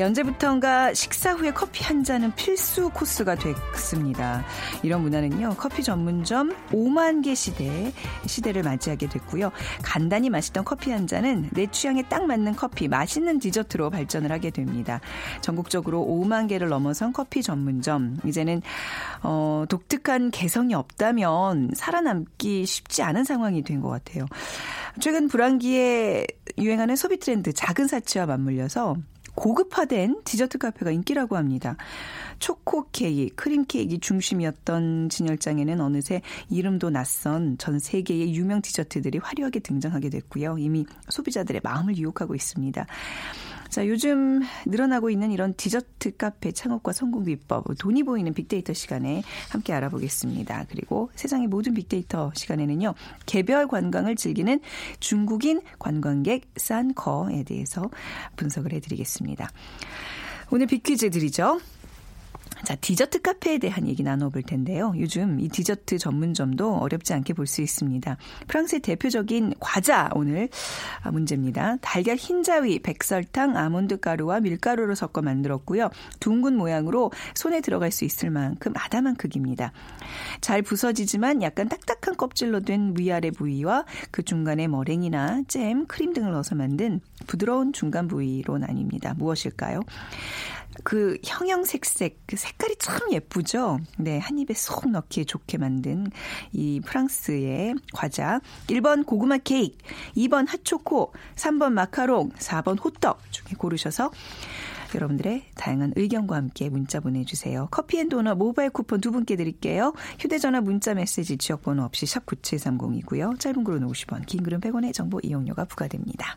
언제부턴가 식사 후에 커피 한 잔은 필수 코스가 됐습니다. 이런 문화는요, 커피 전문점 5만 개 시대, 시대를 맞이하게 됐고요. 간단히 마시던 커피 한 잔은 내 취향에 딱 맞는 커피, 맛있는 디저트로 발전을 하게 됩니다. 전국적으로 5만 개를 넘어선 커피 전문점. 이제는, 어, 독특한 개성이 없다면 살아남기 쉽지 않은 상황이 된 것 같아요. 최근 불황기에 유행하는 소비 트렌드 작은 사치와 맞물려서 고급화된 디저트 카페가 인기라고 합니다. 초코 케이크, 크림 케이크이 중심이었던 진열장에는 어느새 이름도 낯선 전 세계의 유명 디저트들이 화려하게 등장하게 됐고요. 이미 소비자들의 마음을 유혹하고 있습니다. 자, 요즘 늘어나고 있는 이런 디저트 카페 창업과 성공 비법, 돈이 보이는 빅데이터 시간에 함께 알아보겠습니다. 그리고 세상의 모든 빅데이터 시간에는요, 개별 관광을 즐기는 중국인 관광객 산커에 대해서 분석을 해드리겠습니다. 오늘 빅퀴즈 드리죠. 자, 디저트 카페에 대한 얘기 나눠볼 텐데요. 요즘 이 디저트 전문점도 어렵지 않게 볼 수 있습니다. 프랑스의 대표적인 과자 오늘 문제입니다. 달걀 흰자위, 백설탕, 아몬드 가루와 밀가루로 섞어 만들었고요. 둥근 모양으로 손에 들어갈 수 있을 만큼 아담한 크기입니다. 잘 부서지지만 약간 딱딱한 껍질로 된 위아래 부위와 그 중간에 머랭이나 잼, 크림 등을 넣어서 만든 부드러운 중간 부위로 나뉩니다. 무엇일까요? 그 형형색색 그 색깔이 참 예쁘죠. 네, 한 입에 쏙 넣기에 좋게 만든 이 프랑스의 과자. 1번 고구마 케이크, 2번 핫초코, 3번 마카롱, 4번 호떡 중에 고르셔서 여러분들의 다양한 의견과 함께 문자 보내주세요. 커피앤도넛 모바일 쿠폰 두 분께 드릴게요. 휴대전화 문자 메시지 지역번호 없이 샵 9730이고요. 짧은 글은 50원, 긴 글은 100원의 정보 이용료가 부과됩니다.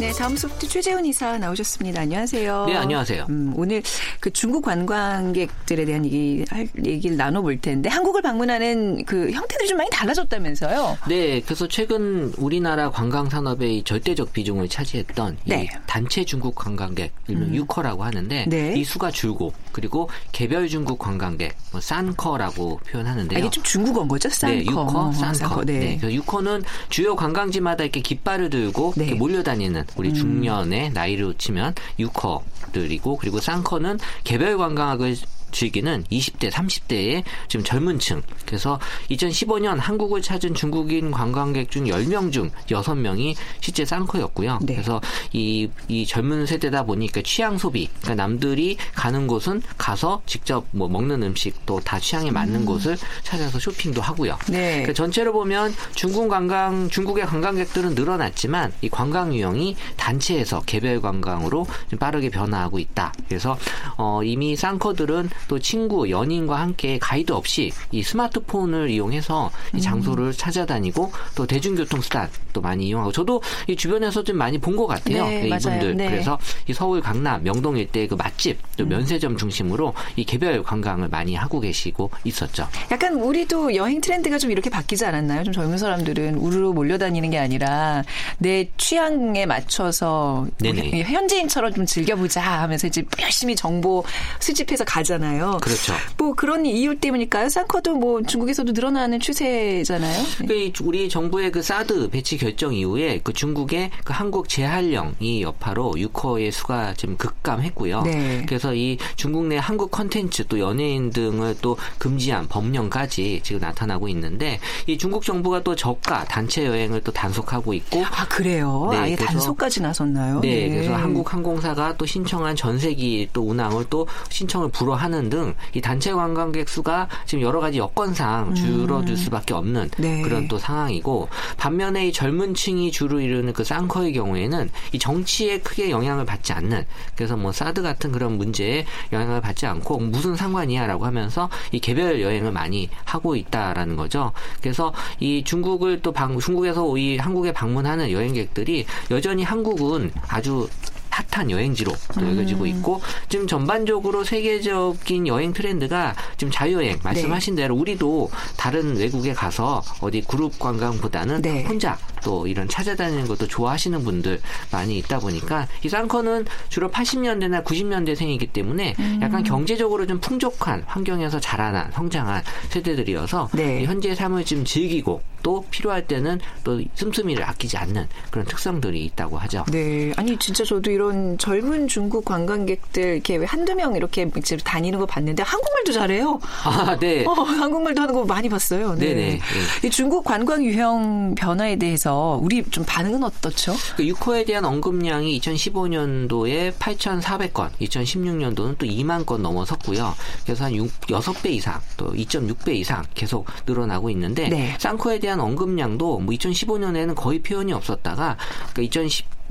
네, 다음 소프트 최재훈 이사 나오셨습니다. 안녕하세요. 네, 안녕하세요. 음, 오늘 그 중국 관광객들에 대한 얘기 할 얘기를 나눠볼 텐데 한국을 방문하는 그 형태들이 좀 많이 달라졌다면서요? 네, 그래서 최근 우리나라 관광 산업의 절대적 비중을 차지했던 네. 이 단체 중국 관광객 일명 음. 유커라고 하는데 네. 이 수가 줄고 그리고 개별 중국 관광객 뭐 산커라고 표현하는데요. 아, 이게 좀 중국어인 거죠? 싼커. 네, 유커, 산커. 산커, 네. 네. 그래서 유커는 주요 관광지마다 이렇게 깃발을 들고 네. 이렇게 몰려다니는 우리 중년의 나이로 치면 유커들이고 그리고 산커는 개별 관광을 즐기는 20대, 30대의 지금 젊은 층. 그래서 2015년 한국을 찾은 중국인 관광객 중 10명 중 6명이 실제 쌍커였고요. 네. 그래서 이, 이 젊은 세대다 보니까 취향 소비. 그러니까 남들이 가는 곳은 가서 직접 뭐 먹는 음식 또 다 취향에 맞는 곳을 찾아서 쇼핑도 하고요. 네. 그 전체로 보면 중국 관광, 중국의 관광객들은 늘어났지만 이 관광 유형이 단체에서 개별 관광으로 좀 빠르게 변화하고 있다. 그래서 어, 이미 쌍커들은 또 친구, 연인과 함께 가이드 없이 이 스마트폰을 이용해서 음. 이 장소를 찾아다니고 또 대중교통 수단 또 많이 이용하고 저도 이 주변에서 좀 많이 본 것 같아요. 네, 이분들 맞아요. 네. 그래서 이 서울 강남 명동 일대 그 맛집 음. 또 면세점 중심으로 이 개별 관광을 많이 하고 계시고 있었죠. 약간 우리도 여행 트렌드가 좀 이렇게 바뀌지 않았나요? 좀 젊은 사람들은 우르르 몰려다니는 게 아니라 내 취향에 맞춰서 네네. 현지인처럼 좀 즐겨보자 하면서 이제 열심히 정보 수집해서 가잖아요. 있잖아요. 그렇죠. 뭐 그런 이유 때문일까요? 쌍커도 뭐 중국에서도 늘어나는 추세잖아요. 네. 그 이- 우리 정부의 그 사드 배치 결정 이후에 그 중국의 그 한국 재활령 이 여파로 유커의 수가 지금 급감했고요. 네. 그래서 이 중국 내 한국 컨텐츠 또 연예인 등을 또 금지한 법령까지 지금 나타나고 있는데 이 중국 정부가 또 저가 단체 여행을 또 단속하고 있고 아 그래요? 네, 아예 그래서- 단속까지 나섰나요? 네, 그래서 한국 항공사가 또 신청한 전세기 또 운항을 또 신청을 불허하는 등 이 단체 관광객 수가 지금 여러 가지 여건상 줄어들 수밖에 없는 음. 네. 그런 또 상황이고 반면에 이 젊은 층이 주로 이루는 그 쌍커의 경우에는 이 정치에 크게 영향을 받지 않는 그래서 뭐 사드 같은 그런 문제에 영향을 받지 않고 무슨 상관이야라고 하면서 이 개별 여행을 많이 하고 있다라는 거죠. 그래서 이 중국을 또 방, 중국에서 이 한국에 방문하는 여행객들이 여전히 한국은 아주 핫한 여행지로 또 음. 여겨지고 있고 지금 전반적으로 세계적인 여행 트렌드가 지금 자유여행 네. 말씀하신 대로 우리도 다른 외국에 가서 어디 그룹 관광보다는 네. 혼자 또 이런 찾아다니는 것도 좋아하시는 분들 많이 있다 보니까 이 쌍커는 주로 80년대나 90년대생이기 때문에 음. 약간 경제적으로 좀 풍족한 환경에서 자라난 성장한 세대들이어서 네. 이 현재 삶을 좀 즐기고 또 필요할 때는 또 씀씀이를 아끼지 않는 그런 특성들이 있다고 하죠. 네. 아니, 진짜 저도 이런 젊은 중국 관광객들 이렇게 왜 한두 명 이렇게 다니는 거 봤는데 한국말도 잘해요. 아, 네. 어, 한국말도 하는 거 많이 봤어요. 네. 네네. 이 중국 관광 유형 변화에 대해서 우리 좀 반응은 어떻죠? 그 유커에 대한 언급량이 2015년도에 8,400건, 2016년도는 또 2만 건 넘어섰고요. 그래서 한 6, 6배 이상, 또 2.6배 이상 계속 늘어나고 있는데 네. 쌍코에 대한 언급량도 뭐 2015년에는 거의 표현이 없었다가 그러니까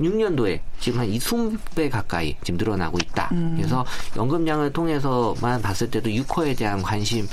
2016년도에 지금 한 20배 가까이 지금 늘어나고 있다. 음. 그래서 연금량을 통해서만 봤을 때도 유커에 대한 관심은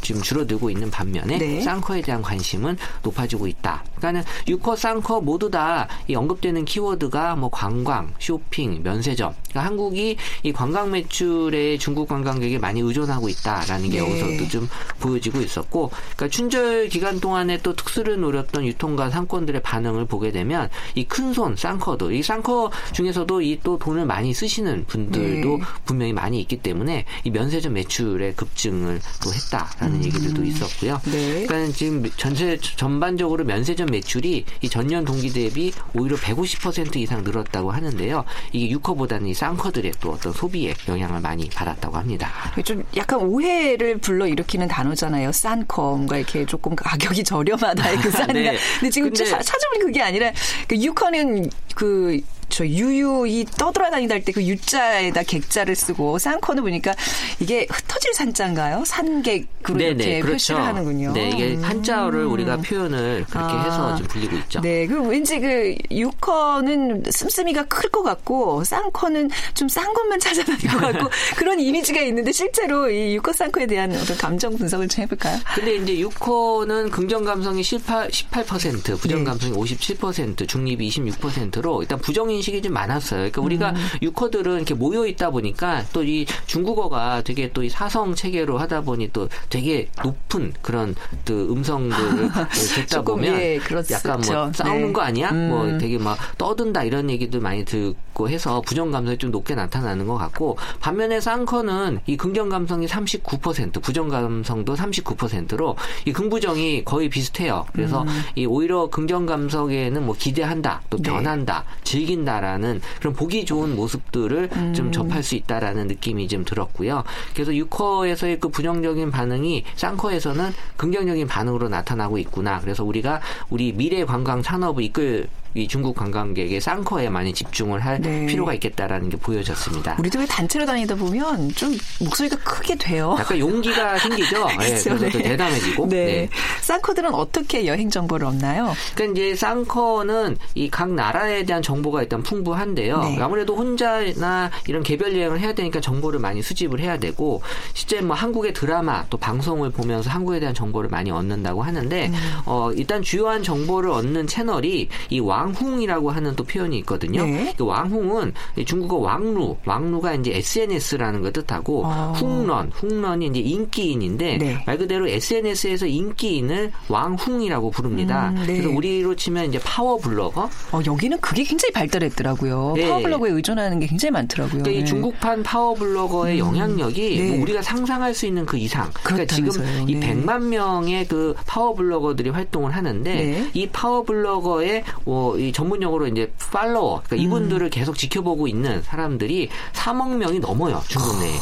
지금 줄어들고 있는 반면에 네. 쌍커에 대한 관심은 높아지고 있다. 그러니까는 유커, 쌍커 모두 다 이 언급되는 키워드가 뭐 관광, 쇼핑, 면세점. 그러니까 한국이 이 관광 매출에 중국 관광객이 많이 의존하고 있다라는 게 네. 여기서도 좀 보여지고 있었고, 그러니까 춘절 기간 동안에 또 특수를 노렸던 유통과 상권들의 반응을 보게 되면 이 큰손 쌍 커도 이 쌍커 중에서도 이 또 돈을 많이 쓰시는 분들도 네. 분명히 많이 있기 때문에 이 면세점 매출의 급증을 또 했다라는 얘기들도 있었고요. 음. 네. 그러니까 지금 전체 전반적으로 면세점 매출이 이 전년 동기 대비 오히려 150% 이상 늘었다고 하는데요. 이게 유커보다는 이 쌍커들의 또 어떤 소비에 영향을 많이 받았다고 합니다. 좀 약간 오해를 불러 일으키는 단어잖아요. 싼커 뭔가 이렇게 조금 가격이 저렴하다의 그 싼가. 네. 근데 지금 근데- 차- 찾아보니 그게 아니라 그 유커는 그 저 유유히 떠돌아다니다 할 때 그 유자에다 객자를 쓰고 쌍커는 보니까 이게 흩어질 산자인가요? 산객으로 이렇게 표시를 하는군요. 네, 이게 음. 한자어를 우리가 표현을 그렇게 아. 해서 지금 불리고 있죠. 네, 그 왠지 그 유커는 씀씀이가 클 것 같고 쌍커는 좀 싼 것만 찾아다닐 것 같고 그런 이미지가 있는데 실제로 이 유커 쌍커에 대한 어떤 감정 분석을 좀 해볼까요? 근데 이제 유코는 긍정 감성이 18, 18%, 부정 네. 감성이 57%, 중립이 26%로 일단 부정 인식이 좀 많았어요. 그러니까 우리가 음. 유커들은 이렇게 모여 있다 보니까 또 이 중국어가 되게 또 이 사성 체계로 하다 보니 또 되게 높은 그런 그 음성들을 듣다 보면 예, 그렇죠. 약간 뭐 싸우는 네. 거 아니야? 음. 뭐 되게 막 떠든다 이런 얘기도 많이 듣고 해서 부정 감성이 좀 높게 나타나는 것 같고 반면에 쌍커는 이 긍정 감성이 39%, 부정 감성도 39%로 이 긍부정이 거의 비슷해요. 그래서 이 오히려 긍정 감성에는 뭐 기대한다, 또 음. 네. 변한다, 즐긴다 라는 그런 보기 좋은 모습들을 음. 좀 접할 수 있다라는 느낌이 좀 들었고요. 그래서 유커에서의 그 부정적인 반응이 쌍커에서는 긍정적인 반응으로 나타나고 있구나. 그래서 우리가 우리 미래 관광 산업을 이끌 이 중국 관광객의 쌍커에 많이 집중을 할 네. 필요가 있겠다라는 게 보여졌습니다. 우리도 왜 단체로 다니다 보면 좀 목소리가 크게 돼요. 약간 용기가 생기죠. 예, 그렇죠, 그래서 또 네. 대담해지고. 네. 네. 쌍커들은 어떻게 여행 정보를 얻나요? 그러니까 이제 쌍커는 이 각 나라에 대한 정보가 일단 풍부한데요. 네. 아무래도 혼자나 이런 개별 여행을 해야 되니까 정보를 많이 수집을 해야 되고 실제 뭐 한국의 드라마 또 방송을 보면서 한국에 대한 정보를 많이 얻는다고 하는데 음. 어 일단 주요한 정보를 얻는 채널이 이 왕홍이라고 하는 또 표현이 있거든요. 네. 그 왕홍은 중국어 왕루, 왕루가 이제 SNS라는 걸 뜻하고 아. 훅런, 훅런이 이제 인기인인데 네. 말 그대로 SNS에서 인기인을 왕홍이라고 부릅니다. 음, 네. 그래서 우리로 치면 이제 파워 블로거. 어, 여기는 그게 굉장히 발달했더라고요. 네. 파워 블로그에 의존하는 게 굉장히 많더라고요. 그러니까 이 네. 중국판 파워 블로거의 영향력이 네. 뭐 우리가 상상할 수 있는 그 이상. 그러니까 지금 그렇다면서요. 이 네. 100만 명의 그 파워 블로거들이 활동을 하는데 네. 이 파워 블로거의 어, 이 전문용어로 이제 팔로워, 그러니까 이분들을 음. 계속 지켜보고 있는 사람들이 3억 명이 넘어요 중국 내에.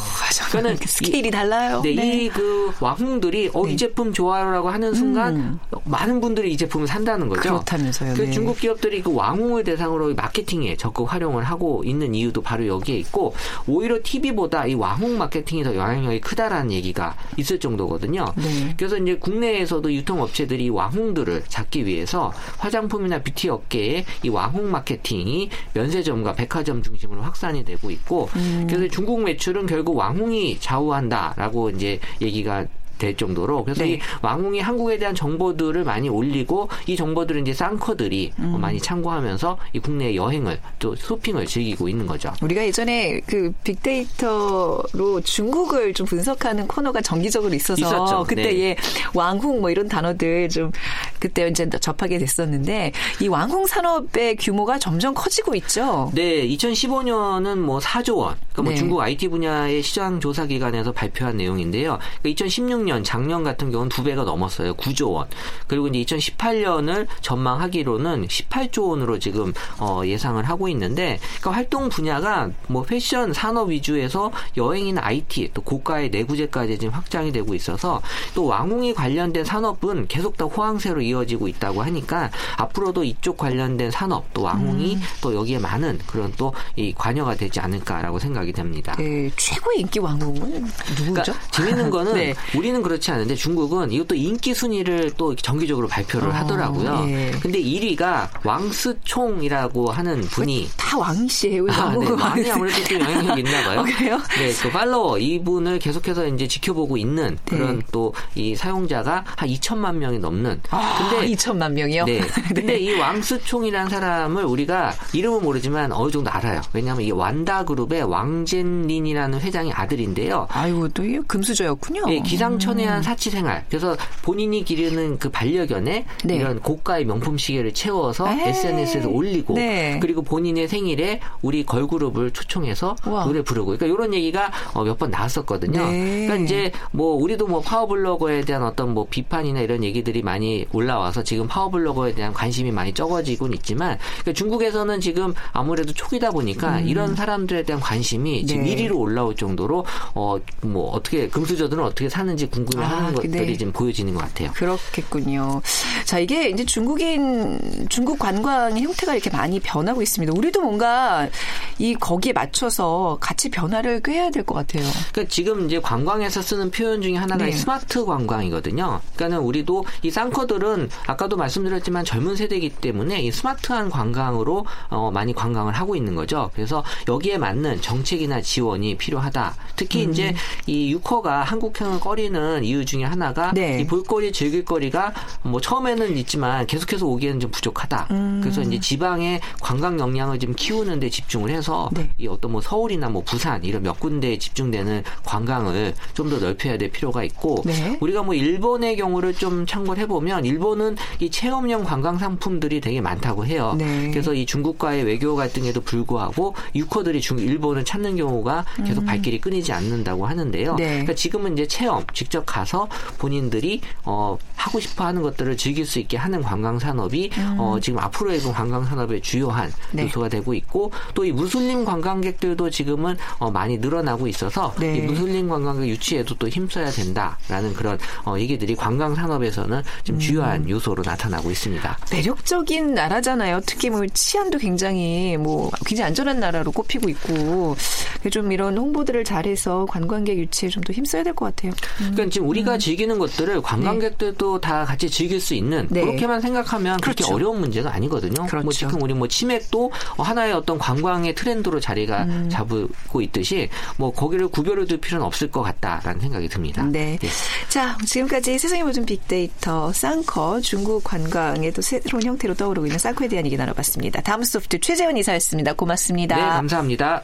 그러니까는 그 스케일이 이- 달라요. 네, 이그 왕홍들이 어, 네. 이 제품 좋아요라고 하는 순간 음. 많은 분들이 이 제품을 산다는 거죠. 그렇다면서요. 그 네. 중국 기업들이 그 왕홍을 대상으로 마케팅에 적극 활용을 하고 있는 이유도 바로 여기에 있고 오히려 TV보다 이 왕홍 마케팅이 더 영향력이 크다라는 얘기가 있을 정도거든요. 네. 그래서 이제 국내에서도 유통업체들이 이 왕홍들을 잡기 위해서 화장품이나 뷰티 업계 에이 왕홍 마케팅이 면세점과 백화점 중심으로 확산이 되고 있고 음. 그래서 중국 매출은 결국 왕홍이 좌우한다라고 이제 얘기가 될 정도로 그래서 네. 이 왕홍이 한국에 대한 정보들을 많이 올리고 이 정보들을 이제 쌍커들이 어, 음. 많이 참고하면서 이 국내 여행을 또 쇼핑을 즐기고 있는 거죠. 우리가 예전에 그 빅데이터로 중국을 좀 분석하는 코너가 정기적으로 있어서 있었죠. 그때 네. 예 왕홍 뭐 이런 단어들 좀 그때 이제 접하게 됐었는데 이 왕홍 산업의 규모가 점점 커지고 있죠. 네, 2015년은 뭐 4조 원. 그러니까 뭐 네. 중국 IT 분야의 시장 조사 기관에서 발표한 내용인데요. 그러니까 2016년 작년 같은 경우는 두 배가 넘었어요. 9조 원. 그리고 이제 2018년을 전망하기로는 18조 원으로 지금 어, 예상을 하고 있는데 그러니까 활동 분야가 뭐 패션 산업 위주에서 여행이나 IT 또 고가의 내구재까지 지금 확장이 되고 있어서 또 왕홍이 관련된 산업은 계속 더 호황세로 이어지고 있다고 하니까 앞으로도 이쪽 관련된 산업 또 왕홍이 음. 또 여기에 많은 그런 또 이 관여가 되지 않을까라고 생각이 됩니다. 네, 최고의 인기 왕홍은 누구죠? 그러니까 재밌는 거는 네. 우리는 그렇지 않은데 중국은 이것도 인기 순위를 또 정기적으로 발표를 어, 하더라고요. 예. 근데 1위가 왕스총이라고 하는 분이 다 왕 씨예요. 왜 아, 네. 왕이 아무래도 좀 영향력이 있나 봐요. 어, 그래요? 네, 그 팔로워 이분을 계속해서 이제 지켜보고 있는 그런 네. 또이 사용자가 한 2천만 명이 넘는. 아, 근데 2천만 명이요? 네. 근데 이 왕스총이라는 사람을 우리가 이름은 모르지만 어느 정도 알아요. 왜냐하면 이 완다 그룹의 왕 젠린이라는 회장의 아들인데요. 아이고 또 금수저였군요. 예, 기상천외한 사치 생활. 그래서 본인이 기르는 그 반려견에 네. 이런 고가의 명품 시계를 채워서 에이. SNS에서 올리고 네. 그리고 본인의 생일에 우리 걸그룹을 초청해서 우와. 노래 부르고 그러니까 이런 얘기가 어, 몇 번 나왔었거든요. 네. 그러니까 이제 뭐 우리도 뭐 파워블로거에 대한 어떤 뭐 비판이나 이런 얘기들이 많이 올라와서 지금 파워블로거에 대한 관심이 많이 적어지곤 있지만 그러니까 중국에서는 지금 아무래도 초기다 보니까 이런 사람들에 대한 관심 이 지금 음. 네. 1위로 올라올 정도로 어 뭐 어떻게 금수저들은 어떻게 사는지 궁금해하는 아, 것들이 네. 지금 보여지는 것 같아요. 그렇겠군요. 자, 이게 이제 중국인, 중국 관광의 형태가 이렇게 많이 변하고 있습니다. 우리도 뭔가 이 거기에 맞춰서 같이 변화를 꾀해야 될 것 같아요. 그러니까 지금 이제 관광에서 쓰는 표현 중에 하나가 네. 이 스마트 관광이거든요. 그러니까는 우리도 이 쌍커들은 아까도 말씀드렸지만 젊은 세대이기 때문에 이 스마트한 관광으로 어, 많이 관광을 하고 있는 거죠. 그래서 여기에 맞는 정 책이나 지원이 필요하다. 특히 음. 이제 이 유커가 한국형을 꺼리는 이유 중에 하나가 네. 이 볼거리, 즐길거리가 뭐 처음에는 있지만 계속해서 오기에는 좀 부족하다. 음. 그래서 이제 지방의 관광 역량을 좀 키우는 데 집중을 해서 네. 이 어떤 뭐 서울이나 뭐 부산 이런 몇 군데에 집중되는 관광을 좀 더 넓혀야 될 필요가 있고 네. 우리가 뭐 일본의 경우를 좀 참고를 해보면 일본은 이 체험형 관광 상품들이 되게 많다고 해요. 네. 그래서 이 중국과의 외교 갈등에도 불구하고 유커들이 중 일본을 찾는 경우가 계속 발길이 끊이지 않는다고 하는데요. 음. 네. 그러니까 지금은 이제 체험 직접 가서 본인들이 어 하고 싶어 하는 것들을 즐길 수 있게 하는 관광 산업이 어 지금 앞으로의 그 관광 산업의 주요한 음. 네. 요소가 되고 있고 또 이 무슬림 관광객들도 지금은 어 많이 늘어나고 있어서 네. 이 무슬림 관광객 유치에도 또 힘써야 된다라는 그런 어 얘기들이 관광 산업에서는 좀 음. 주요한 요소로 나타나고 있습니다. 매력적인 나라잖아요. 특히 뭐 치안도 굉장히 뭐 굉장히 안전한 나라로 꼽히고 있고 좀 이런 홍보들을 잘해서 관광객 유치에 좀 더 힘써야 될 것 같아요. 그러니까 지금 우리가 즐기는 것들을 관광객들도 다 같이 즐길 수 있는 네. 그렇게만 생각하면 그렇게 그렇죠. 어려운 문제가 아니거든요. 그렇죠. 뭐 지금 우리 뭐 치맥도 하나의 어떤 관광의 트렌드로 자리가 음. 잡고 있듯이 뭐 거기를 구별을 둘 필요는 없을 것 같다라는 생각이 듭니다. 네. 예. 자, 지금까지 세상의 모든 빅데이터 쌍커 중국 관광의 또 새로운 형태로 떠오르고 있는 쌍커에 대한 얘기 나눠봤습니다. 다음 소프트 최재원 이사였습니다. 고맙습니다. 네, 감사합니다.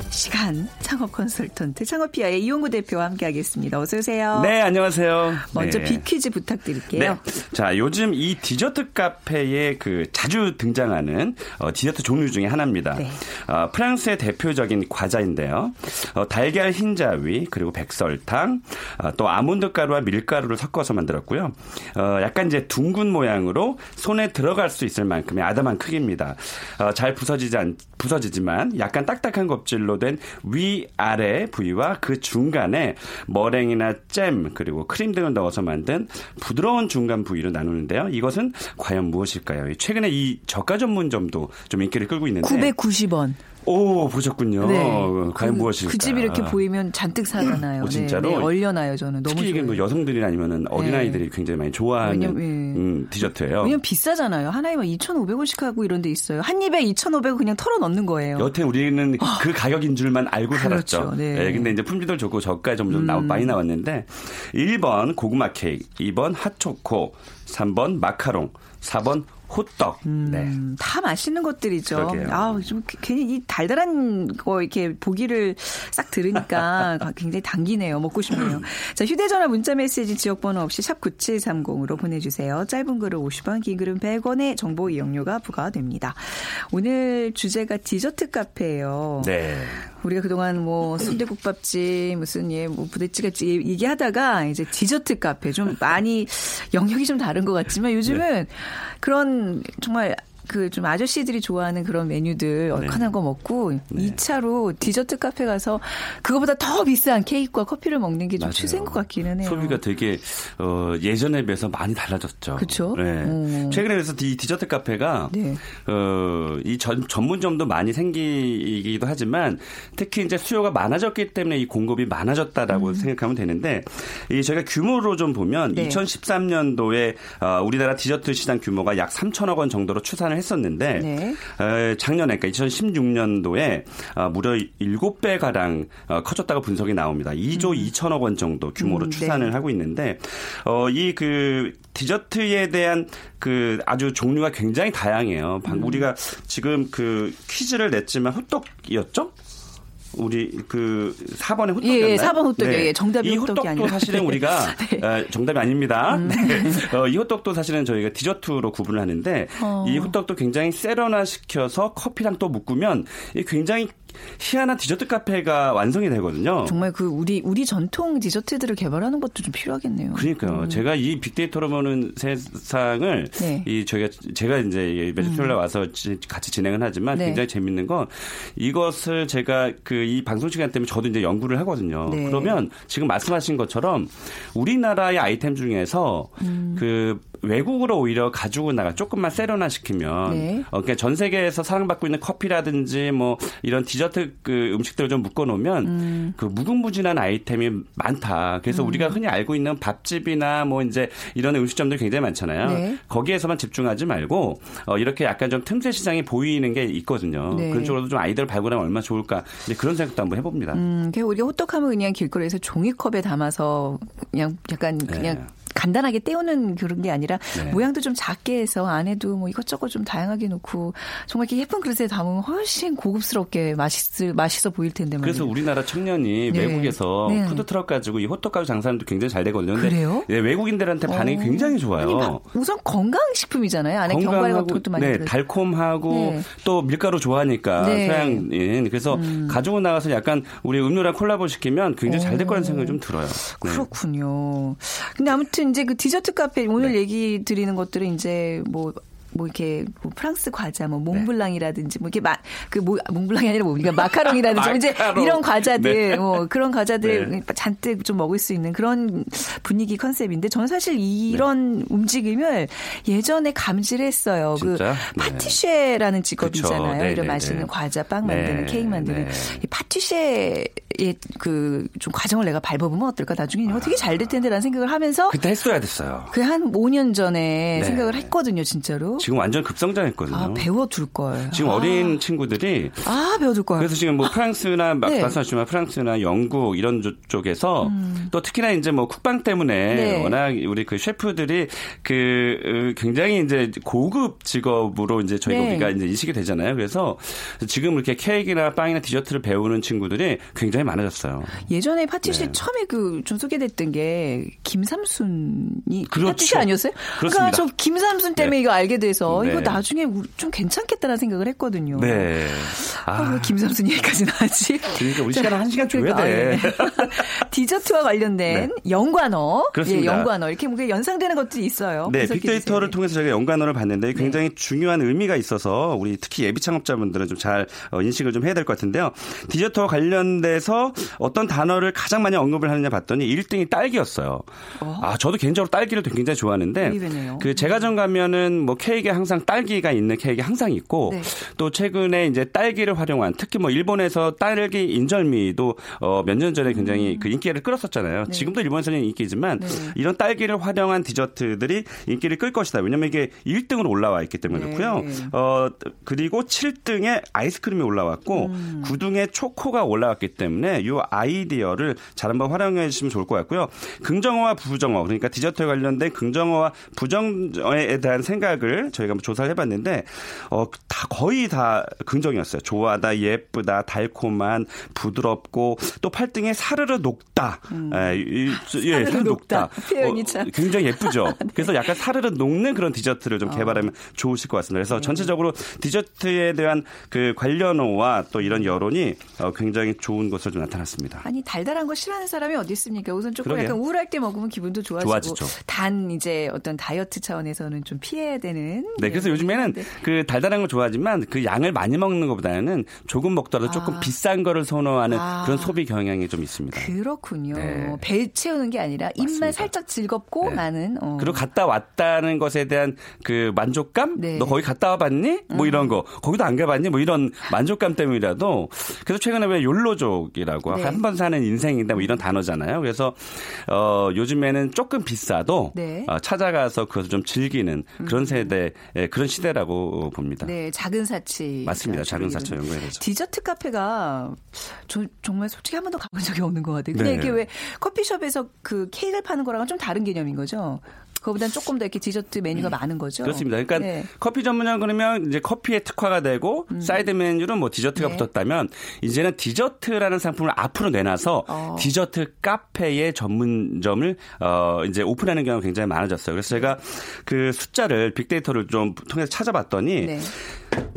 시간 창업 컨설턴트 창업피아의 이용구 대표와 함께하겠습니다. 어서 오세요. 네, 안녕하세요. 먼저 네. 빅퀴즈 부탁드릴게요. 네. 자, 요즘 이 디저트 카페에 그 자주 등장하는 어, 디저트 종류 중에 하나입니다. 네. 어, 프랑스의 대표적인 과자인데요. 어, 달걀 흰자위 그리고 백설탕 어, 또 아몬드 가루와 밀가루를 섞어서 만들었고요. 어, 약간 이제 둥근 모양으로 손에 들어갈 수 있을 만큼의 아담한 크기입니다. 어, 잘 부서지지 않, 부서지지만 약간 딱딱한 껍질로 된 위아래 부위와 그 중간에 머랭이나 잼 그리고 크림 등을 넣어서 만든 부드러운 중간 부위로 나누는데요. 이것은 과연 무엇일까요? 최근에 이 저가 전문점도 좀 인기를 끌고 있는데 990원. 오 보셨군요. 과연 그, 무엇일까? 그 집이 이렇게 보이면 잔뜩 사잖아요. 오, 진짜로? 네, 네, 얼려놔요, 저는. 너무 특히 이게. 뭐 여성들이 아니면은 어린아이들이 굉장히 많이 좋아하는 왜냐면, 예. 음, 디저트예요. 왜냐면 비싸잖아요. 하나에 막 2,500원씩 하고 이런 데 있어요. 한 입에 2,500원 그냥 털어 넣는 거예요. 여태 우리는 그 가격인 줄만 알고 아. 그렇죠. 살았죠. 네. 음. 예, 근데 이제 품질도 좋고 저가 점점 나오, 많이 나왔는데 1번 고구마 케이크, 2번 핫초코, 3번 마카롱, 4번 호떡. 네. 음, 다 맛있는 것들이죠. 그러게요. 아, 좀 괜히 이 달달한 거 이렇게 보기를 싹 들으니까 굉장히 당기네요. 먹고 싶네요. 자, 휴대전화 문자 메시지 지역번호 없이 샵 9730으로 보내주세요. 짧은 글은 50원, 긴 글은 100원의 정보 이용료가 부과됩니다. 오늘 주제가 디저트 카페예요. 네. 우리가 그동안 뭐 순대국밥집 무슨 예뭐 부대찌개집 얘기하다가 이제 디저트 카페 좀 많이 영역이 좀 다른 것 같지만 요즘은 그런 정말 그 좀 아저씨들이 좋아하는 그런 메뉴들 얼큰한 거 먹고 이 2차로 디저트 카페 가서 그거보다 더 비싼 케이크와 커피를 먹는 게 좀. 추세인 것 같기는 해요. 소비가 되게 어, 예전에 비해서 많이 달라졌죠. 그쵸? 네. 음. 최근에 그래서 이 디저트 카페가 네. 어, 이 전, 전문점도 많이 생기기도 하지만 특히 이제 수요가 많아졌기 때문에 이 공급이 많아졌다라고 생각하면 되는데 이 저희가 규모로 좀 보면 음. 네. 2013년도에 어, 우리나라 디저트 시장 규모가 약 3천억 원 정도로 추산을 했었는데 네. 어, 작년에 그러니까 2016년도에 어, 무려 7배 가량 어, 커졌다고 분석이 나옵니다. 2조 2천억 원 정도 규모로 음, 추산을 네. 하고 있는데 어, 이 그 디저트에 대한 그 아주 종류가 굉장히 다양해요. 음. 방 우리가 지금 그 퀴즈를 냈지만 호떡이었죠? 우리 그 4번의 호떡이었나요? 예, 예, 4번 호떡이에요. 예, 정답이 이 호떡이 호떡도 아니라. 사실은 우리가 네. 음. 어, 정답이 아닙니다. 네. 어, 이 호떡도 사실은 저희가 디저트로 구분을 하는데 어. 이 호떡도 굉장히 세련화 시켜서 커피랑 또 묶으면 이 굉장히 희한한 디저트 카페가 완성이 되거든요. 정말 그 우리 우리 전통 디저트들을 개발하는 것도 좀 필요하겠네요. 그러니까요. 제가 이 빅데이터로 보는 세상을 네. 이 저희가 제가 이제 매주 토요일에 와서 지- 같이 진행을 하지만 네. 굉장히 재밌는 건 이것을 제가 그 이 방송 시간 때문에 저도 이제 연구를 하거든요. 네. 그러면 지금 말씀하신 것처럼 우리나라의 아이템 중에서 음. 그 외국으로 오히려 가지고 나가 조금만 세련화 시키면 네. 어, 그러니까 전 세계에서 사랑받고 있는 커피라든지 뭐 이런 디저트 그 음식들을 좀 묶어 놓으면 음. 그 무궁무진한 아이템이 많다. 그래서 우리가 흔히 알고 있는 밥집이나 뭐 이제 이런 음식점들 굉장히 많잖아요. 네. 거기에서만 집중하지 말고 어, 이렇게 약간 좀 틈새 시장이 보이는 게 있거든요. 네. 그런 쪽으로도 좀 아이디어를 발굴하면 얼마나 좋을까. 이제 그런 생각도 한번 해봅니다. 음, 그냥 우리가 호떡하면 그냥 길거리에서 종이컵에 담아서 그냥 약간 그냥 네. 간단하게 때우는 그런 게 아니라 네. 모양도 좀 작게 해서 안에도 뭐 이것저것 좀 다양하게 놓고 정말 이렇게 예쁜 그릇에 담으면 훨씬 고급스럽게 맛있을 맛있어 보일 텐데 말이에요. 그래서 우리나라 청년이 네. 외국에서 네. 푸드트럭 가지고 이 호떡 가지고 장사하는 도 굉장히 잘 되거든요. 그래요? 네, 외국인들한테 반응이 어. 굉장히 좋아요. 우선 건강식품이잖아요. 안에 견과류 같은 것도 많이 네, 들어. 달콤하고 네. 또 밀가루 좋아하니까 네. 음. 서양인 그래서 가지고 나가서 약간 우리 음료랑 콜라보 시키면 굉장히 잘 될 거라는 생각이 좀 들어요. 네. 그렇군요. 근데 아무튼 이제 그 디저트 카페 오늘 얘기 드리는 것들은 이제 뭐 뭐 이렇게 뭐 프랑스 과자 뭐 몽블랑이라든지 뭐 이렇게 막그 뭐, 몽블랑이 아니라 뭡니까 마카롱이라든지 뭐 이제 마카롱. 이런 과자들 네. 뭐 그런 과자들 네. 잔뜩 좀 먹을 수 있는 그런 분위기 컨셉인데 저는 사실 이런 움직임을 예전에 감지를 했어요. 그 진짜? 네. 파티쉐라는 직업이잖아요. 네, 이런 네, 맛있는 네. 과자, 빵 네, 만드는 케이크 만드는 네. 이 파티쉐의 그 좀 과정을 내가 밟아보면 어떨까? 나중에 이거 되게 잘 될 텐데라는 생각을 하면서 그때 했어야 됐어요. 그 한 5년 전에 네. 생각을 했거든요, 진짜로. 지금 완전 급성장했거든요. 아, 배워둘 걸. 지금 아, 어린 친구들이 아, 배워둘 걸. 그래서 지금 뭐 프랑스나 막 네. 말씀하셨지만 프랑스나 영국 이런 조- 쪽에서 또 특히나 이제 뭐 국방 때문에 음. 네. 워낙 우리 그 셰프들이 그 어, 굉장히 이제 고급 직업으로 이제 저희가 네. 우리가 이제 인식이 되잖아요. 그래서 지금 이렇게 케이크나 빵이나 디저트를 배우는 친구들이 굉장히 많아졌어요. 예전에 파티시 네. 처음에 그 좀 소개됐던 게 김삼순이 그렇죠. 파티시 아니었어요? 그렇습니다. 러니까 저 김삼순 때문에 네. 이거 알게 돼서 네. 이거 나중에 좀 괜찮겠다는 생각을 했거든요. 네. 아, 왜 김삼순 얘기까지 나왔지? 그러니까 우리 시간은 한 시간 줘야 그러니까, 돼. 아, 네. 디저트와 관련된 연관어, 그렇습니다. 예, 연관어 이렇게 뭔가 연상되는 것들이 있어요. 네, 빅데이터를. 네. 통해서 저희가 연관어를 봤는데 굉장히 중요한 의미가 있어서 우리 특히 예비 창업자분들은 좀 잘 인식을 좀 해야 될 것 같은데요. 디저트와 관련돼서 어떤 단어를 가장 많이 언급을 하느냐 봤더니 1등이 딸기였어요. 아, 저도 개인적으로 딸기를 굉장히 좋아하는데. 그 제과점 가면은 뭐 케이크 에 항상 딸기가 있는 케이크 항상 있고 네. 또 최근에 이제 딸기를 활용한 특히 뭐 일본에서 딸기 인절미도 어, 몇 년 전에 굉장히 그 인기를 끌었었잖아요. 지금도 일본에서는 인기지만 네. 이런 딸기를 활용한 디저트들이 인기를 끌 것이다. 왜냐면 이게 1등으로 올라와 있기 때문에 네. 그렇고요. 어 그리고 7등에 아이스크림이 올라왔고 음. 9등에 초코가 올라왔기 때문에 이 아이디어를 잘 한번 활용해 주시면 좋을 것 같고요. 긍정어와 부정어 그러니까 디저트에 관련된 긍정어와 부정어에 대한 생각을 저희가 한번 조사를 해봤는데 어 다 거의 다 긍정이었어요. 좋아하다, 예쁘다, 달콤한, 부드럽고 또 8등에 사르르 녹다. 예, 이- 예, 사르르 사르르 녹다. 녹다. 표현이 참. 네. 굉장히 예쁘죠. 그래서 약간 사르르 녹는 그런 디저트를 좀 개발하면 좋으실 것 같습니다. 네. 그래서 전체적으로 디저트에 대한 그 관련어와 또 이런 여론이 어, 굉장히 좋은 것으로 좀 나타났습니다. 아니 달달한 거 싫어하는 사람이 어디 있습니까? 우선 조금 그러게요. 약간 우울할 때 먹으면 기분도 좋아지고 좋아지죠. 단 이제 어떤 다이어트 차원에서는 좀 피해야 되는. 네, 그래서 요즘에는 네. 그 달달한 걸 좋아하지만 그 양을 많이 먹는 것보다는 조금 먹더라도 조금 비싼 거를 선호하는 아. 그런 소비 경향이 좀 있습니다. 그렇군요. 네. 배 채우는 게 아니라 입만 맞습니다. 살짝 즐겁고 네. 나는 어. 그리고 갔다 왔다는 것에 대한 그 만족감? 네. 음. 너 거기 갔다 와봤니? 뭐 이런 거. 거기도 안 가봤니? 뭐 이런 만족감 때문이라도. 그래서 최근에 왜 욜로족이라고 네. 한번 사는 인생인데 뭐 이런 단어잖아요. 그래서 어 요즘에는 조금 비싸도 네. 음. 어, 찾아가서 그것을 좀 즐기는 그런 세대, 예, 그런 시대라고 봅니다. 네, 작은 사치. 맞습니다. 작은 사치 연구해야 되죠. 디저트 카페가 저 정말 솔직히 한 번도 가본 적이 없는 것 같아요. 근데 네. 이게 왜 커피숍에서 그 케이크를 파는 거랑은 좀 다른 개념인 거죠. 그거보다는 조금 더 이렇게 디저트 메뉴가 많은 거죠. 음. 그렇습니다. 그러니까 네. 커피 전문점 그러면 이제 커피에 특화가 되고 사이드 메뉴로 뭐 디저트가 네. 붙었다면 이제는 디저트라는 상품을 앞으로 내놔서 어. 디저트 카페의 전문점을 어 이제 오픈하는 경우가 굉장히 많아졌어요. 그래서 제가 그 숫자를 빅데이터를 좀 통해서 찾아봤더니 네.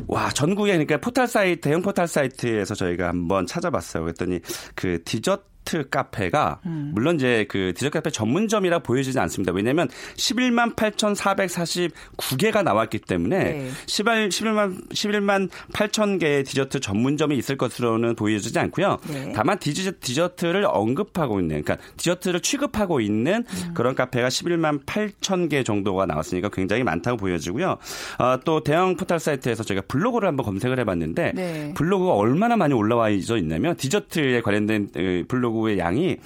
와 전국에 그러니까 포털 사이트 대형 포털 사이트에서 저희가 한번 찾아봤어요. 그랬더니 그 디저트 카페가 음. 물론 이제 그 디저트 카페 전문점이라 보여지지 않습니다. 왜냐하면 11만 8,449개가 나왔기 때문에 네. 11, 11만 11만 8천 개의 디저트 전문점이 있을 것으로는 보여지지 않고요. 네. 다만 디저트, 디저트를 언급하고 있는 그러니까 디저트를 취급하고 있는 음. 그런 카페가 11만 8천 개 정도가 나왔으니까 굉장히 많다고 보여지고요. 아, 또 대형 포털 사이트에서 저희가 블로그를 한번 검색을 해봤는데 네. 블로그가 얼마나 많이 올라와 있냐면 디저트에 관련된 어, 블로그 의 양이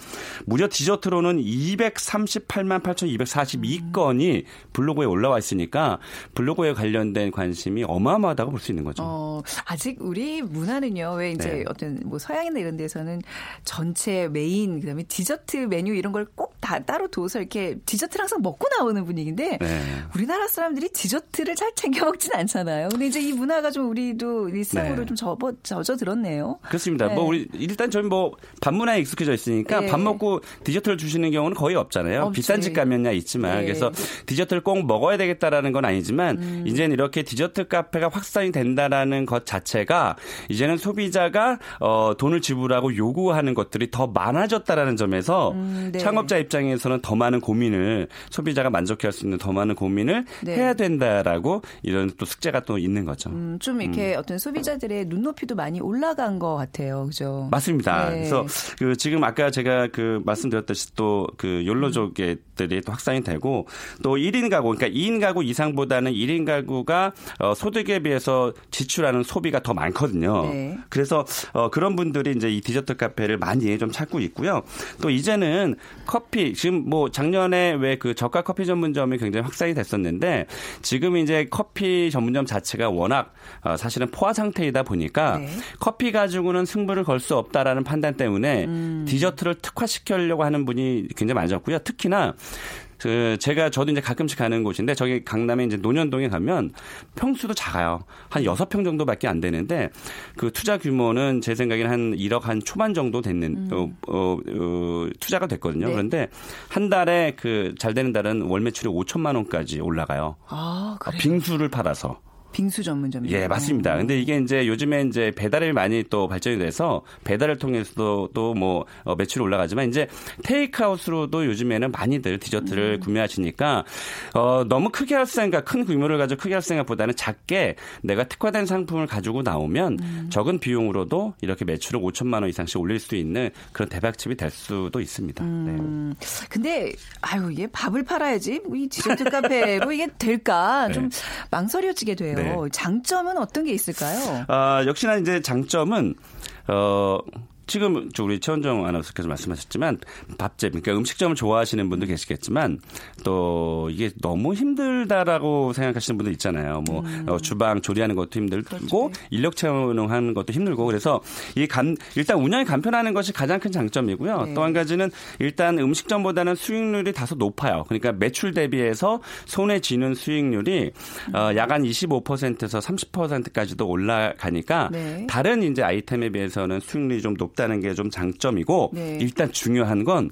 무려 디저트로는 238만 8,242건이 블로그에 올라와 있으니까 블로그에 관련된 관심이 어마어마하다고 볼 수 있는 거죠. 어, 아직 우리 문화는요, 왜 이제 네. 어떤 뭐 서양이나 이런 데서는 전체 메인, 그 다음에 디저트 메뉴 이런 걸 꼭 다 따로 둬서 이렇게 디저트를 항상 먹고 나오는 분위기인데 네. 우리나라 사람들이 디저트를 잘 챙겨 먹진 않잖아요. 근데 이제 이 문화가 좀 우리도 일상으로 네. 좀 접어, 젖어 들었네요. 그렇습니다. 네. 뭐 우리 일단 저희 뭐 밥문화에 익숙 해져 있으니까 네. 밥 먹고 디저트를 주시는 경우는 거의 없잖아요. 없지. 비싼 집 가면야 있지만 네. 그래서 디저트를 꼭 먹어야 되겠다라는 건 아니지만 음. 이제는 이렇게 디저트 카페가 확산이 된다라는 것 자체가 이제는 소비자가 어, 돈을 지불하고 요구하는 것들이 더 많아졌다라는 점에서 음, 네. 창업자 입장에서는 더 많은 고민을 소비자가 만족할 수 있는 더 많은 고민을 네. 해야 된다라고 이런 또 숙제가 또 있는 거죠. 음, 좀 이렇게 어떤 소비자들의 눈높이도 많이 올라간 것 같아요. 그죠? 맞습니다. 네. 그래서 그 지금 아까 제가 그 말씀드렸듯이 또 그 욜로족들이 또 확산이 되고 또 1인 가구 그러니까 2인 가구 이상보다는 1인 가구가 어, 소득에 비해서 지출하는 소비가 더 많거든요. 네. 그래서 어, 그런 분들이 이제 이 디저트 카페를 많이 좀 찾고 있고요. 또 이제는 커피 지금 뭐 작년에 왜 그 저가 커피 전문점이 굉장히 확산이 됐었는데 지금 이제 커피 전문점 자체가 워낙 어, 사실은 포화 상태이다 보니까 네. 커피 가지고는 승부를 걸 수 없다라는 판단 때문에 음. 디저트를 특화시키려고 하는 분이 굉장히 많아졌고요. 특히나 그 제가 저도 이제 가끔씩 가는 곳인데 저기 강남에 이제 논현동에 가면 평수도 작아요. 한 여섯 평 정도밖에 안 되는데 그 투자 규모는 제 생각에는 한 1억 한 초반 정도 됐는 어, 어, 어, 투자가 됐거든요. 네. 그런데 한 달에 그 잘 되는 달은 월 매출이 5천만 원까지 올라가요. 아, 어, 그래요? 빙수를 팔아서. 빙수 전문점이요. 예, 맞습니다. 근데 이게 이제 요즘에 이제 배달이 많이 또 발전이 돼서 배달을 통해서도 또뭐 매출이 올라가지만 이제 테이크아웃으로도 요즘에는 많이들 디저트를 구매하시니까 어 너무 크게 할 생각, 큰 규모를 가지고 크게 할 생각보다는 작게 내가 특화된 상품을 가지고 나오면 적은 비용으로도 이렇게 매출을 5천만 원 이상씩 올릴 수 있는 그런 대박집이 될 수도 있습니다. 네. 음, 근데 아유 이게 밥을 팔아야지 뭐이 디저트 카페로 이게 될까 좀 망설여지게 돼요. 네. 장점은 어떤 게 있을까요? 아, 역시나 이제 장점은 어 지금 저 우리 최원정 아나운서께서 말씀하셨지만 밥집 그러니까 음식점을 좋아하시는 분도 계시겠지만 또 이게 너무 힘들다라고 생각하시는 분도 있잖아요. 뭐 어, 주방 조리하는 것도 힘들고 인력 채용하는 것도 힘들고 그래서 이 간 일단 운영이 간편하는 것이 가장 큰 장점이고요. 네. 또한 가지는 일단 음식점보다는 수익률이 다소 높아요. 그러니까 매출 대비해서 손에 쥐는 수익률이 어, 약한 25%에서 30%까지도 올라가니까 네. 다른 이제 아이템에 비해서는 수익률이 좀 높 다는 게 좀 장점이고 네. 일단 중요한 건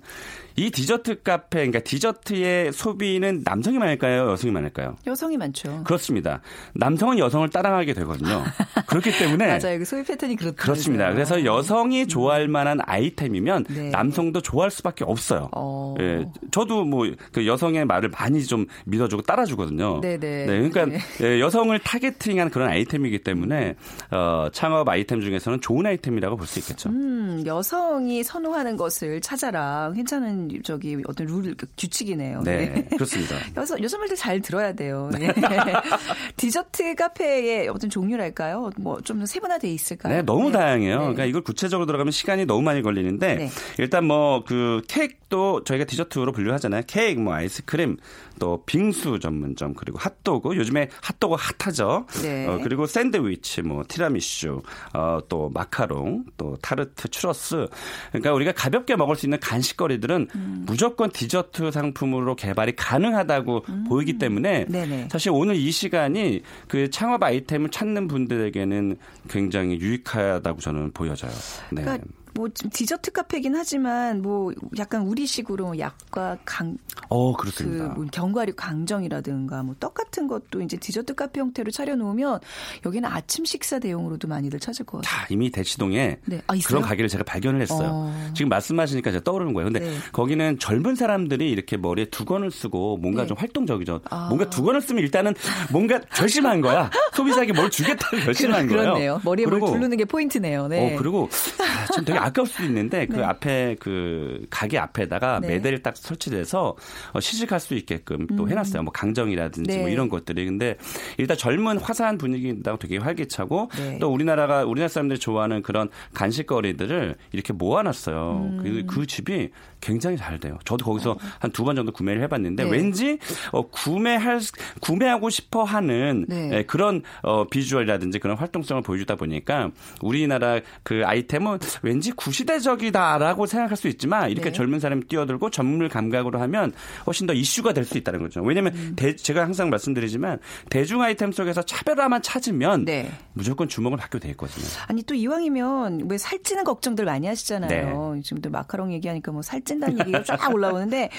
이 디저트 카페 그러니까 디저트의 소비는 남성이 많을까요, 여성이 많을까요? 여성이 많죠. 그렇습니다. 남성은 여성을 따라가게 되거든요. 그렇기 때문에 맞아요. 그 소비 패턴이 그렇더라고요. 그렇습니다. 그래서 여성이 좋아할 만한 아이템이면 네. 남성도 좋아할 수밖에 없어요. 어. 예, 저도 뭐 그 여성의 말을 많이 좀 믿어주고 따라주거든요. 네네. 그러니까 네. 예, 여성을 타겟팅한 그런 아이템이기 때문에 어, 창업 아이템 중에서는 좋은 아이템이라고 볼 수 있겠죠. 음, 여성이 선호하는 것을 찾아라. 괜찮은 저기 어떤 룰 규칙이네요. 네, 그렇습니다. 여성 여성 말들 잘 들어야 돼요. 네. 디저트 카페의 어떤 종류랄까요? 뭐 좀 세분화돼 있을까요? 네, 너무 다양해요. 네. 그러니까 이걸 구체적으로 들어가면 시간이 너무 많이 걸리는데 네. 일단 뭐 그 케이크도 저희가 디저트로 분류하잖아요. 케이크, 뭐 아이스크림, 또 빙수 전문점 그리고 핫도그 요즘에 핫도그 핫하죠. 네. 어, 그리고 샌드위치, 뭐 티라미슈, 어, 또 마카롱, 또 타르트, 추러스. 그러니까 우리가 가볍게 먹을 수 있는 간식거리들은 음. 무조건 디저트 상품으로 개발이 가능하다고 보이기 때문에 음. 네네. 사실 오늘 이 시간이 그 창업 아이템을 찾는 분들에게는 굉장히 유익하다고 저는 보여져요. 네. 그러니까 뭐 디저트 카페긴 하지만 뭐 약간 우리식으로 약과 강 어, 그 그렇습니다. 뭐 견과류 강정이라든가 뭐 떡 같은 것도 이제 디저트 카페 형태로 차려놓으면 여기는 아침 식사 대용으로도 많이들 찾을 것 같아요. 자, 이미 대치동에 네. 아? 그런 가게를 제가 발견을 했어요. 어. 지금 말씀하시니까 제가 떠오르는 거예요. 근데 네. 거기는 젊은 사람들이 이렇게 머리에 두건을 쓰고 뭔가 네. 좀 활동적이죠. 아. 뭔가 두건을 쓰면 일단은 뭔가 결심한 거야. 소비자에게 뭘 주겠다고 결심한 거예요. 그렇네요. 머리에 뭘 그리고 두르는 게 포인트네요. 네. 어, 그리고 아, 좀 되게 아까울 수도 있는데 그 네. 앞에 그 가게 앞에다가 네. 매대를 딱 설치돼서 어, 시식할 수 있게끔 또 해놨어요. 뭐 강정이라든지 음. 네. 뭐 이런 것들이. 근데 일단 젊은 화사한 분위기인다고 되게 활기차고 네. 또 우리나라가 우리나라 사람들이 좋아하는 그런 간식거리들을 이렇게 모아놨어요. 음. 그, 그 집이 굉장히 잘 돼요. 저도 거기서 한 두 번 정도 구매를 해봤는데 네. 왠지 어, 구매할 구매하고 싶어하는 네. 예, 그런 어, 비주얼이라든지 그런 활동성을 보여주다 보니까 우리나라 그 아이템은 왠지 구시대적이다라고 생각할 수 있지만 이렇게 네. 젊은 사람이 뛰어들고 전문 감각으로 하면 훨씬 더 이슈가 될 수 있다는 거죠. 왜냐하면 음. 대- 제가 항상 말씀드리지만 대중 아이템 속에서 차별화만 찾으면 네. 무조건 주목을 받게 돼 있거든요. 아니 또 이왕이면 왜 살찌는 걱정들 많이 하시잖아요. 지금도 마카롱 얘기하니까 뭐 살 찐다는 얘기가 쫙 올라오는데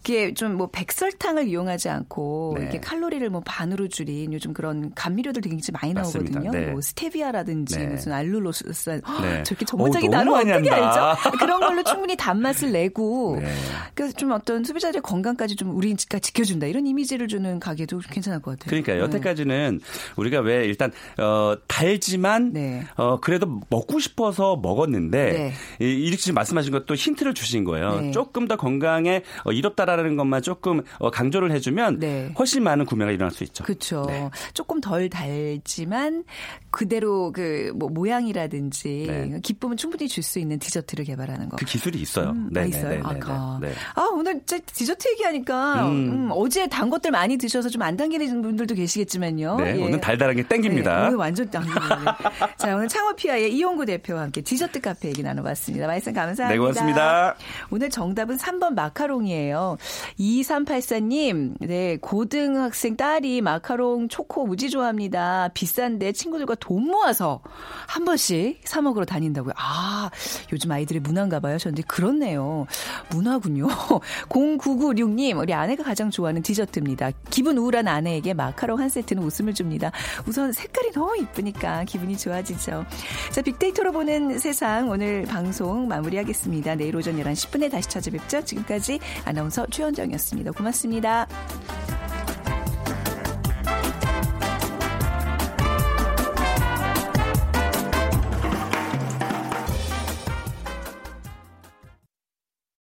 이게 좀 뭐 백설탕을 이용하지 않고 네. 이렇게 칼로리를 뭐 반으로 줄인 요즘 그런 감미료들 되게 많이 맞습니다. 나오거든요. 네. 뭐 스테비아라든지 네. 무슨 알룰로스 네. 저렇게 전문적인 어, 단어 어떻게 한다. 알죠? 그런 걸로 충분히 단맛을 내고 네. 그래서 좀 어떤 소비자들의 건강까지 좀 우리가 지켜준다 이런 이미지를 주는 가게도 괜찮을 것 같아요. 그러니까 네. 여태까지는 우리가 왜 일단 어 달지만 네. 어 그래도 먹고 싶어서 먹었는데 네. 이- 이렇게 지금 말씀하신 것도 힌트를 주신 거예요. 네. 조금 더 건강에 어, 이롭다라는 것만 조금 어, 강조를 해주면 네. 훨씬 많은 구매가 일어날 수 있죠. 그렇죠. 네. 조금 덜 달지만 그대로 그 뭐 모양이라든지 네. 기쁨은 충분히 줄 수 있는 디저트를 개발하는 거. 그 기술이 있어요. 음, 네, 아, 네, 있어요. 네, 네, 아까. 네. 아 오늘 진짜 디저트 얘기하니까 음. 음, 어제 단 것들 많이 드셔서 좀 안 당기는 분들도 계시겠지만요. 네, 예. 오늘 달달한 게 땡깁니다. 네, 오늘 완전 당기네요. 자 오늘 창업피아의 이용구 대표와 함께 디저트 카페 얘기 나눠봤습니다. 말씀 감사합니다. 네, 고맙습니다. 오늘 정답은 3번 마카롱이에요. 2384님, 네, 고등학생 딸이 마카롱 초코 무지 좋아합니다. 비싼데 친구들과 돈 모아서 한 번씩 사 먹으러 다닌다고요. 아, 요즘 아이들의 문화인가 봐요. 저는데 그렇네요. 문화군요. 0996님, 우리 아내가 가장 좋아하는 디저트입니다. 기분 우울한 아내에게 마카롱 한 세트는 웃음을 줍니다. 우선 색깔이 너무 이쁘니까 기분이 좋아지죠. 자, 빅데이터로 보는 세상 오늘 방송 마무리하겠습니다. 내일 오전 11시 10분에 다시 찾아뵙죠. 지금까지 아나운서 최현정이었습니다. 고맙습니다.